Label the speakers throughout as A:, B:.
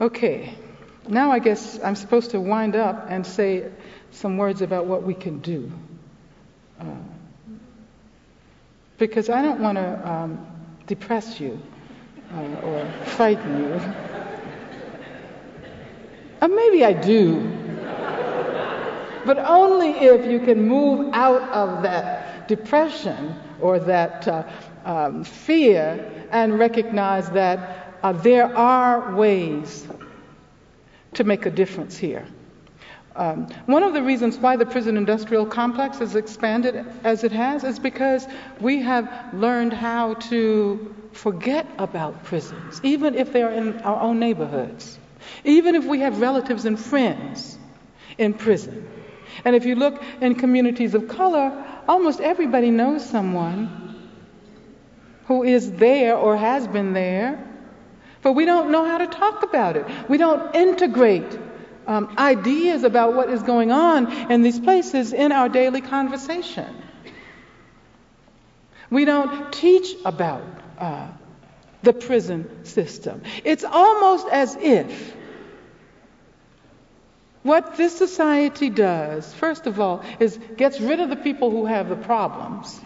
A: Okay, now I guess I'm supposed to wind up and say some words about what we can do. Uh, because I don't want to um, depress you uh, or frighten you. or maybe I do. but only if you can move out of that depression or that uh, um, fear and recognize that uh, there are ways to make a difference here. Um, one of the reasons why the prison industrial complex has expanded as it has is because we have learned how to forget about prisons, even if they are in our own neighborhoods, even if we have relatives and friends in prison. And if you look in communities of color, almost everybody knows someone who is there or has been there, but we don't know how to talk about it. We don't integrate um, ideas about what is going on in these places in our daily conversation. We don't teach about uh, the prison system. It's almost as if what this society does, first of all, is gets rid of the people who have the problems,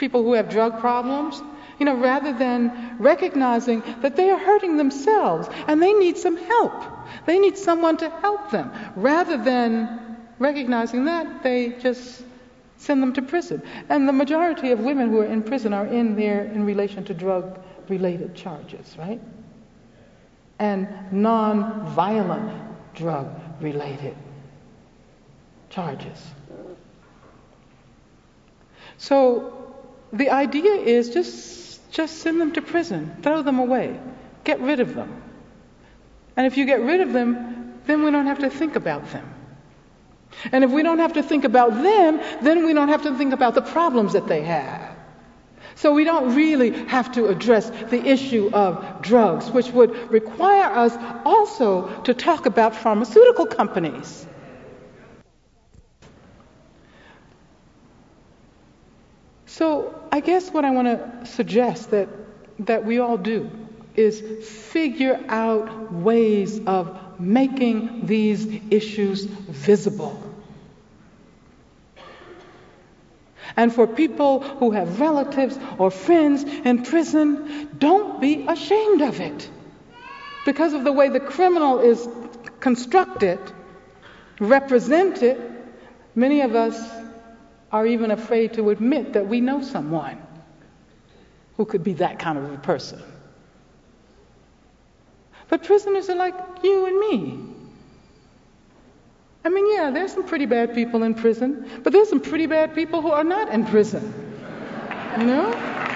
A: people who have drug problems, you know, rather than recognizing that they are hurting themselves and they need some help. They need someone to help them. Rather than recognizing that, they just send them to prison. And the majority of women who are in prison are in there in relation to drug related charges, right? And non violent drug related charges. So the idea is just just send them to prison, throw them away, get rid of them. And if you get rid of them, then we don't have to think about them. And if we don't have to think about them, then we don't have to think about the problems that they have. So we don't really have to address the issue of drugs, which would require us also to talk about pharmaceutical companies. So I guess what I want to suggest that, that we all do is figure out ways of making these issues visible. And for people who have relatives or friends in prison, don't be ashamed of it. Because of the way the criminal is constructed, represented, many of us are even afraid to admit that we know someone who could be that kind of a person. But prisoners are like you and me. I mean, yeah, there's some pretty bad people in prison, but there's some pretty bad people who are not in prison. You know?